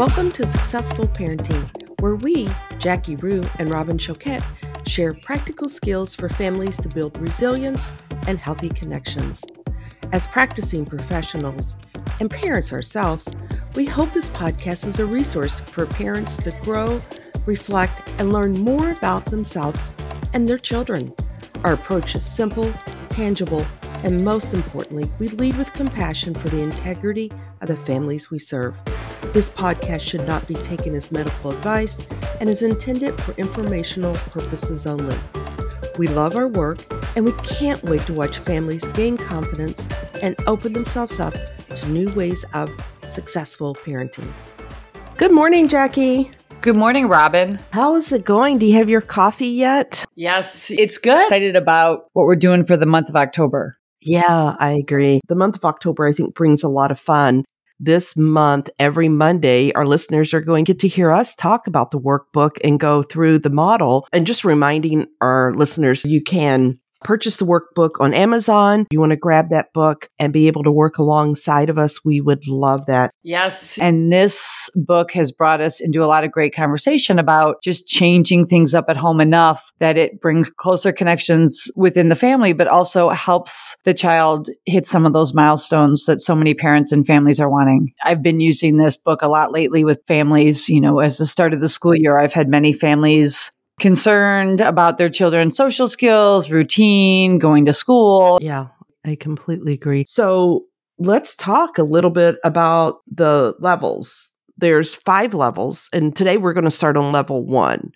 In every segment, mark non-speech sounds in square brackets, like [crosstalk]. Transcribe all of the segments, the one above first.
Welcome to Successful Parenting, where we, Jackie Rue and Robin Choquette, share practical skills for families to build resilience and healthy connections. As practicing professionals and parents ourselves, we hope this podcast is a resource for parents to grow, reflect, and learn more about themselves and their children. Our approach is simple, tangible, and most importantly, we lead with compassion for the integrity of the families we serve. This podcast should not be taken as medical advice and is intended for informational purposes only. We love our work and we can't wait to watch families gain confidence and open themselves up to new ways of successful parenting. Good morning, Jackie. Good morning, Robin. How is it going? Do you have your coffee yet? Yes, it's good. Excited about what we're doing for the month of October. Yeah, I agree. The month of October, I think, brings a lot of fun. This month, every Monday, our listeners are going to get to hear us talk about the workbook and go through the model. And just reminding our listeners, you can purchase the workbook on Amazon. If you want to grab that book and be able to work alongside of us, we would love that. Yes. And this book has brought us into a lot of great conversation about just changing things up at home enough that it brings closer connections within the family, but also helps the child hit some of those milestones that so many parents and families are wanting. I've been using this book a lot lately with families. You know, as the start of the school year, I've had many families concerned about their children's social skills, routine, going to school. Yeah, I completely agree. So let's talk a little bit about the levels. There's five levels, and today we're going to start on level one.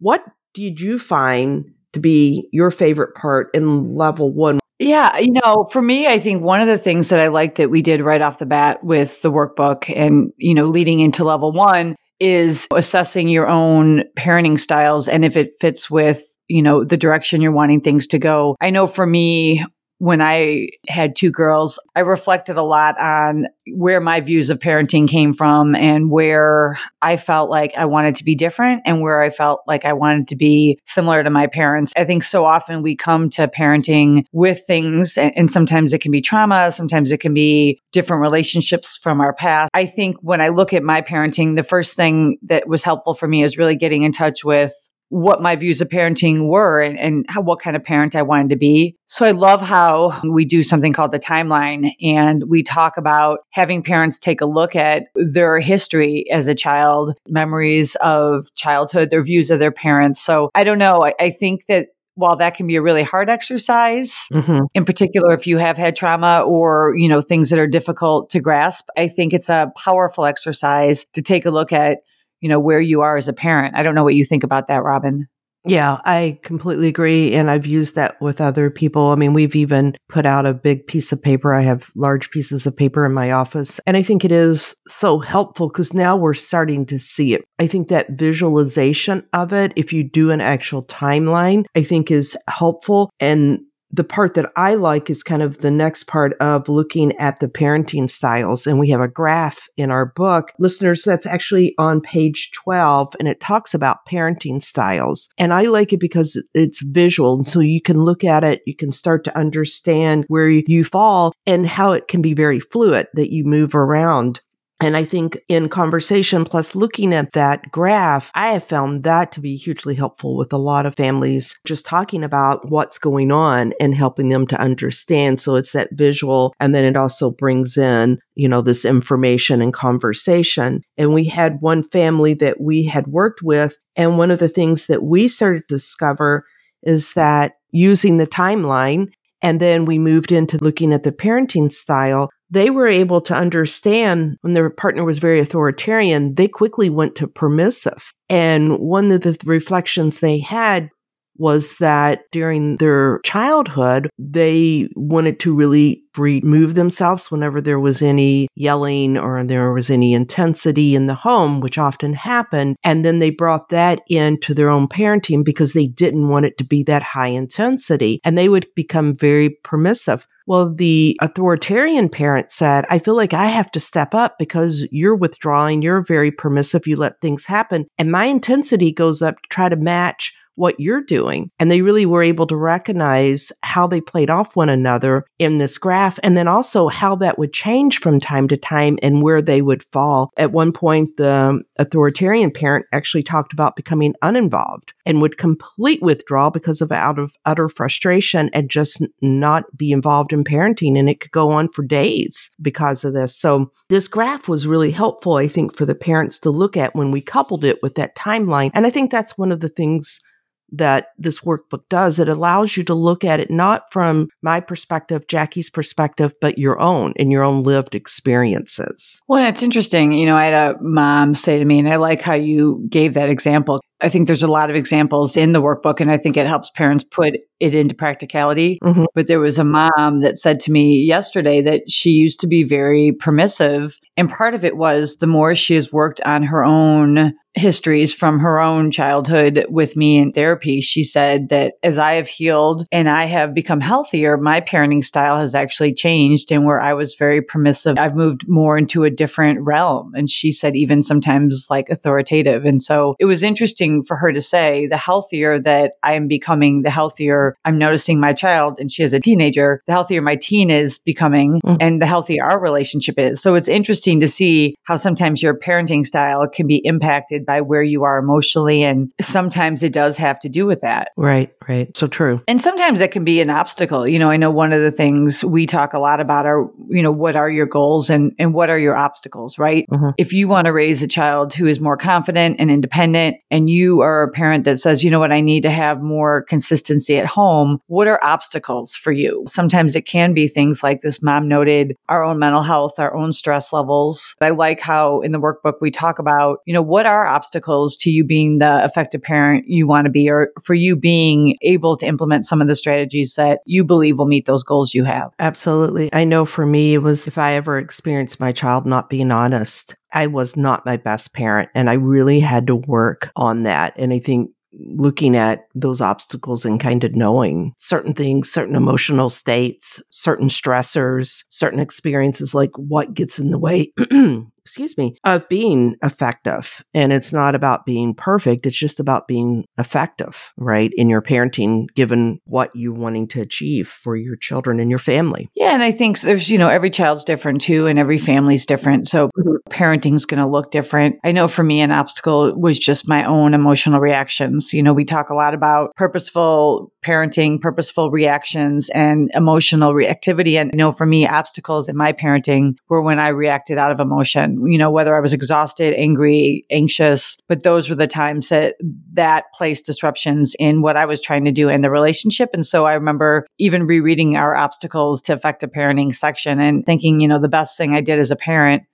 What did you find to be your favorite part in level one? Yeah, you know, for me, I think one of the things that I like that we did right off the bat with the workbook and, you know, leading into level one is assessing your own parenting styles and if it fits with, you know, the direction you're wanting things to go. I know for me, when I had two girls, I reflected a lot on where my views of parenting came from and where I felt like I wanted to be different and where I felt like I wanted to be similar to my parents. I think so often we come to parenting with things, and sometimes it can be trauma, sometimes it can be different relationships from our past. I think when I look at my parenting, the first thing that was helpful for me is really getting in touch with what my views of parenting were and, and how, what kind of parent I wanted to be. So I love how we do something called the timeline and we talk about having parents take a look at their history as a child, memories of childhood, their views of their parents. So I don't know. I, I think that while that can be a really hard exercise, mm-hmm. in particular if you have had trauma or, you know, things that are difficult to grasp, I think it's a powerful exercise to take a look at you know, where you are as a parent. I don't know what you think about that, Robin. Yeah, I completely agree. And I've used that with other people. I mean, we've even put out a big piece of paper. I have large pieces of paper in my office. And I think it is so helpful because now we're starting to see it. I think that visualization of it, if you do an actual timeline, I think is helpful. And the part that I like is kind of the next part of looking at the parenting styles. And we have a graph in our book. Listeners, that's actually on page 12 and it talks about parenting styles. And I like it because it's visual. And so you can look at it, you can start to understand where you fall and how it can be very fluid that you move around. And I think in conversation plus looking at that graph, I have found that to be hugely helpful with a lot of families just talking about what's going on and helping them to understand. So it's that visual. And then it also brings in, you know, this information and conversation. And we had one family that we had worked with. And one of the things that we started to discover is that using the timeline and then we moved into looking at the parenting style they were able to understand when their partner was very authoritarian, they quickly went to permissive. And one of the reflections they had was that during their childhood, they wanted to really remove themselves whenever there was any yelling or there was any intensity in the home, which often happened. And then they brought that into their own parenting because they didn't want it to be that high intensity and they would become very permissive. Well, the authoritarian parent said, I feel like I have to step up because you're withdrawing. You're very permissive. You let things happen. And my intensity goes up to try to match what you're doing. And they really were able to recognize how they played off one another in this graph and then also how that would change from time to time and where they would fall. At one point, the authoritarian parent actually talked about becoming uninvolved and would complete withdrawal because of out of utter frustration and just not be involved in parenting. And it could go on for days because of this. So this graph was really helpful, I think, for the parents to look at when we coupled it with that timeline. And I think that's one of the things that this workbook does. It allows you to look at it not from my perspective, Jackie's perspective, but your own and your own lived experiences. Well, it's interesting. You know, I had a mom say to me, and I like how you gave that example. I think there's a lot of examples in the workbook, and I think it helps parents put it into practicality. Mm-hmm. But there was a mom that said to me yesterday that she used to be very permissive. And part of it was the more she has worked on her own histories from her own childhood with me in therapy, she said that as I have healed and I have become healthier, my parenting style has actually changed. And where I was very permissive, I've moved more into a different realm. And she said, even sometimes like authoritative. And so it was interesting for her to say, the healthier that I am becoming, the healthier I'm noticing my child. And she is a teenager, the healthier my teen is becoming mm-hmm. and the healthier our relationship is. So it's interesting to see how sometimes your parenting style can be impacted by where you are emotionally. And sometimes it does have to do with that. Right, right. So true. And sometimes it can be an obstacle. You know, I know one of the things we talk a lot about are, you know, what are your goals and, and what are your obstacles, right? Mm-hmm. If you want to raise a child who is more confident and independent and you are a parent that says, you know what, I need to have more consistency at home, what are obstacles for you? Sometimes it can be things like this mom noted our own mental health, our own stress levels. I like how in the workbook we talk about, you know, what are obstacles to you being the effective parent you want to be or for you being able to implement some of the strategies that you believe will meet those goals you have? Absolutely. I know for me, it was if I ever experienced my child not being honest, I was not my best parent and I really had to work on that. And I think looking at those obstacles and kind of knowing certain things, certain emotional states, certain stressors, certain experiences, like what gets in the way [clears throat] excuse me, of being effective. And it's not about being perfect. It's just about being effective, right? In your parenting, given what you're wanting to achieve for your children and your family. Yeah. And I think there's, you know, every child's different too, and every family's different. So mm-hmm. parenting's going to look different. I know for me, an obstacle was just my own emotional reactions. You know, we talk a lot about purposeful parenting, purposeful reactions and emotional reactivity. And I know for me, obstacles in my parenting were when I reacted out of emotion you know, whether I was exhausted, angry, anxious, but those were the times that that placed disruptions in what I was trying to do in the relationship. And so I remember even rereading our obstacles to effective parenting section and thinking, you know, the best thing I did as a parent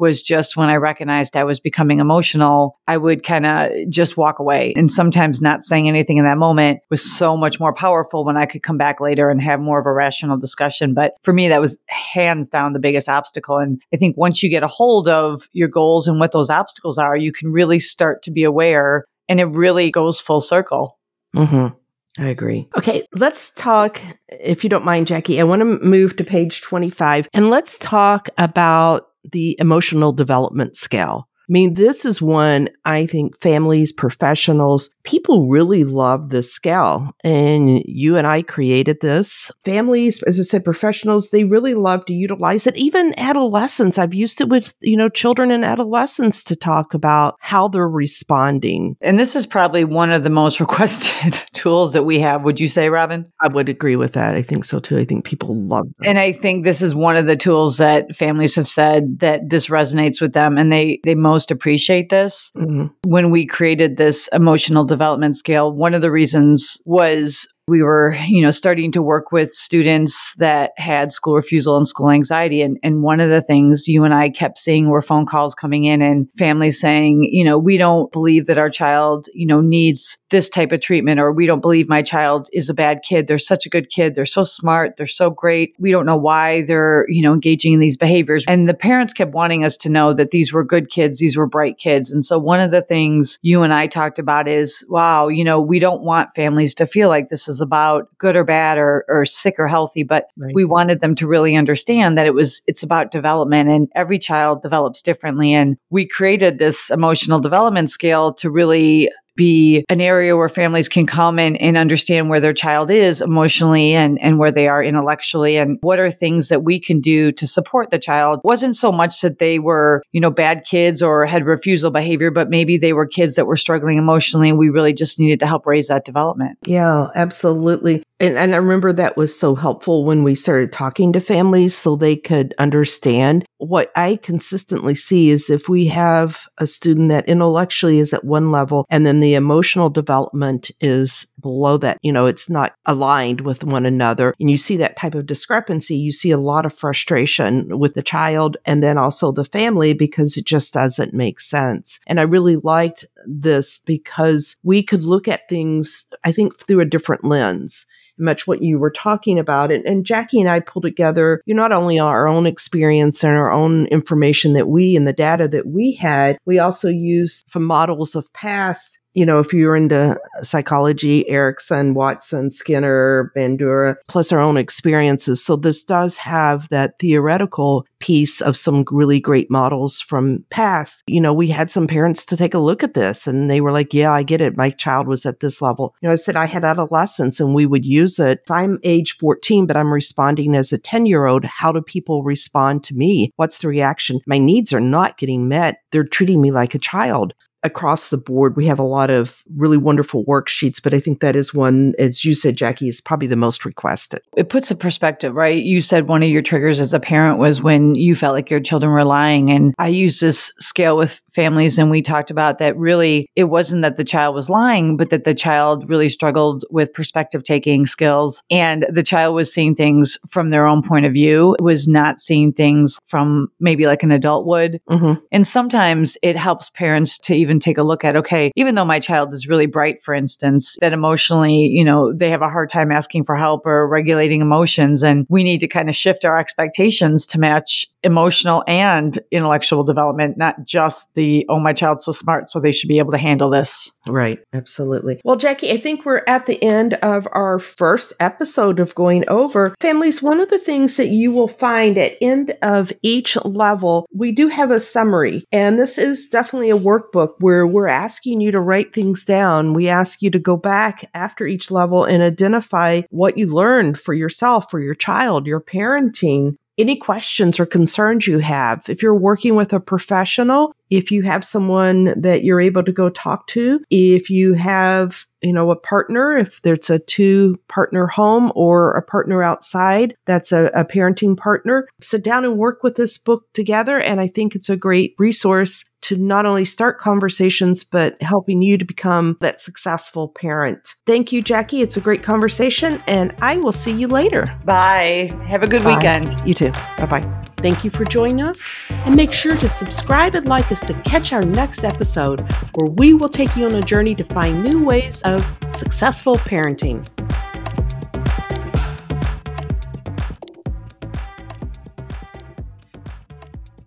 was just when I recognized I was becoming emotional, I would kind of just walk away. And sometimes not saying anything in that moment was so much more powerful when I could come back later and have more of a rational discussion. But for me, that was hands down the biggest obstacle. And I think once you get a hold of your goals and what those obstacles are, you can really start to be aware and it really goes full circle. Mm-hmm. I agree. Okay, let's talk, if you don't mind, Jackie. I want to move to page 25 and let's talk about the emotional development scale. I mean, this is one I think families, professionals, people really love this scale. And you and I created this. Families, as I said, professionals, they really love to utilize it. Even adolescents, I've used it with, you know, children and adolescents to talk about how they're responding. And this is probably one of the most [laughs] requested tools that we have. Would you say, Robin? I would agree with that. I think so too. I think people love them. And I think this is one of the tools that families have said that this resonates with them and they, they most most appreciate this. Mm-hmm. When we created this emotional development scale, one of the reasons was we were, you know, starting to work with students that had school refusal and school anxiety. And, and one of the things you and I kept seeing were phone calls coming in and families saying, you know, we don't believe that our child, you know, needs this type of treatment, or we don't believe my child is a bad kid. They're such a good kid. They're so smart. They're so great. We don't know why they're, you know, engaging in these behaviors. And the parents kept wanting us to know that these were good kids. These were bright kids. And so one of the things you and I talked about is, wow, you know, we don't want families to feel like this is about good or bad or, or sick or healthy, but right. we wanted them to really understand that it was, it's about development and every child develops differently. And we created this emotional development scale to really be an area where families can come and, and understand where their child is emotionally and, and where they are intellectually and what are things that we can do to support the child. Wasn't so much that they were, you know, bad kids or had refusal behavior, but maybe they were kids that were struggling emotionally. And we really just needed to help raise that development. Yeah, absolutely. And, and I remember that was so helpful when we started talking to families so they could understand. What I consistently see is if we have a student that intellectually is at one level and then the emotional development is below that, you know, it's not aligned with one another. And you see that type of discrepancy, you see a lot of frustration with the child and then also the family because it just doesn't make sense. And I really liked this because we could look at things, I think, through a different lens much what you were talking about. And, and Jackie and I pulled together you know, not only our own experience and our own information that we and the data that we had, we also used some models of past you know, if you're into psychology, Erikson, Watson, Skinner, Bandura, plus our own experiences. So this does have that theoretical piece of some really great models from past. You know, we had some parents to take a look at this and they were like, yeah, I get it. My child was at this level. You know, I said I had adolescence and we would use it. If I'm age 14, but I'm responding as a 10 year old, how do people respond to me? What's the reaction? My needs are not getting met. They're treating me like a child across the board, we have a lot of really wonderful worksheets, but I think that is one, as you said, Jackie, is probably the most requested. It puts a perspective, right? You said one of your triggers as a parent was when you felt like your children were lying. And I use this scale with families and we talked about that really it wasn't that the child was lying, but that the child really struggled with perspective taking skills and the child was seeing things from their own point of view, was not seeing things from maybe like an adult would. Mm-hmm. And sometimes it helps parents to even even take a look at, okay, even though my child is really bright, for instance, that emotionally, you know, they have a hard time asking for help or regulating emotions. And we need to kind of shift our expectations to match emotional and intellectual development, not just the, oh, my child's so smart, so they should be able to handle this. Right. Absolutely. Well, Jackie, I think we're at the end of our first episode of going over families. One of the things that you will find at end of each level, we do have a summary and this is definitely a workbook where we're asking you to write things down. We ask you to go back after each level and identify what you learned for yourself, for your child, your parenting, any questions or concerns you have. If you're working with a professional, if you have someone that you're able to go talk to, if you have you know, a partner, if there's a two partner home or a partner outside, that's a, a, parenting partner, sit down and work with this book together. And I think it's a great resource to not only start conversations, but helping you to become that successful parent. Thank you, Jackie. It's a great conversation, and I will see you later. Bye. Have a good Bye. weekend. You too. Bye bye. Thank you for joining us, and make sure to subscribe and like us to catch our next episode, where we will take you on a journey to find new ways of successful parenting.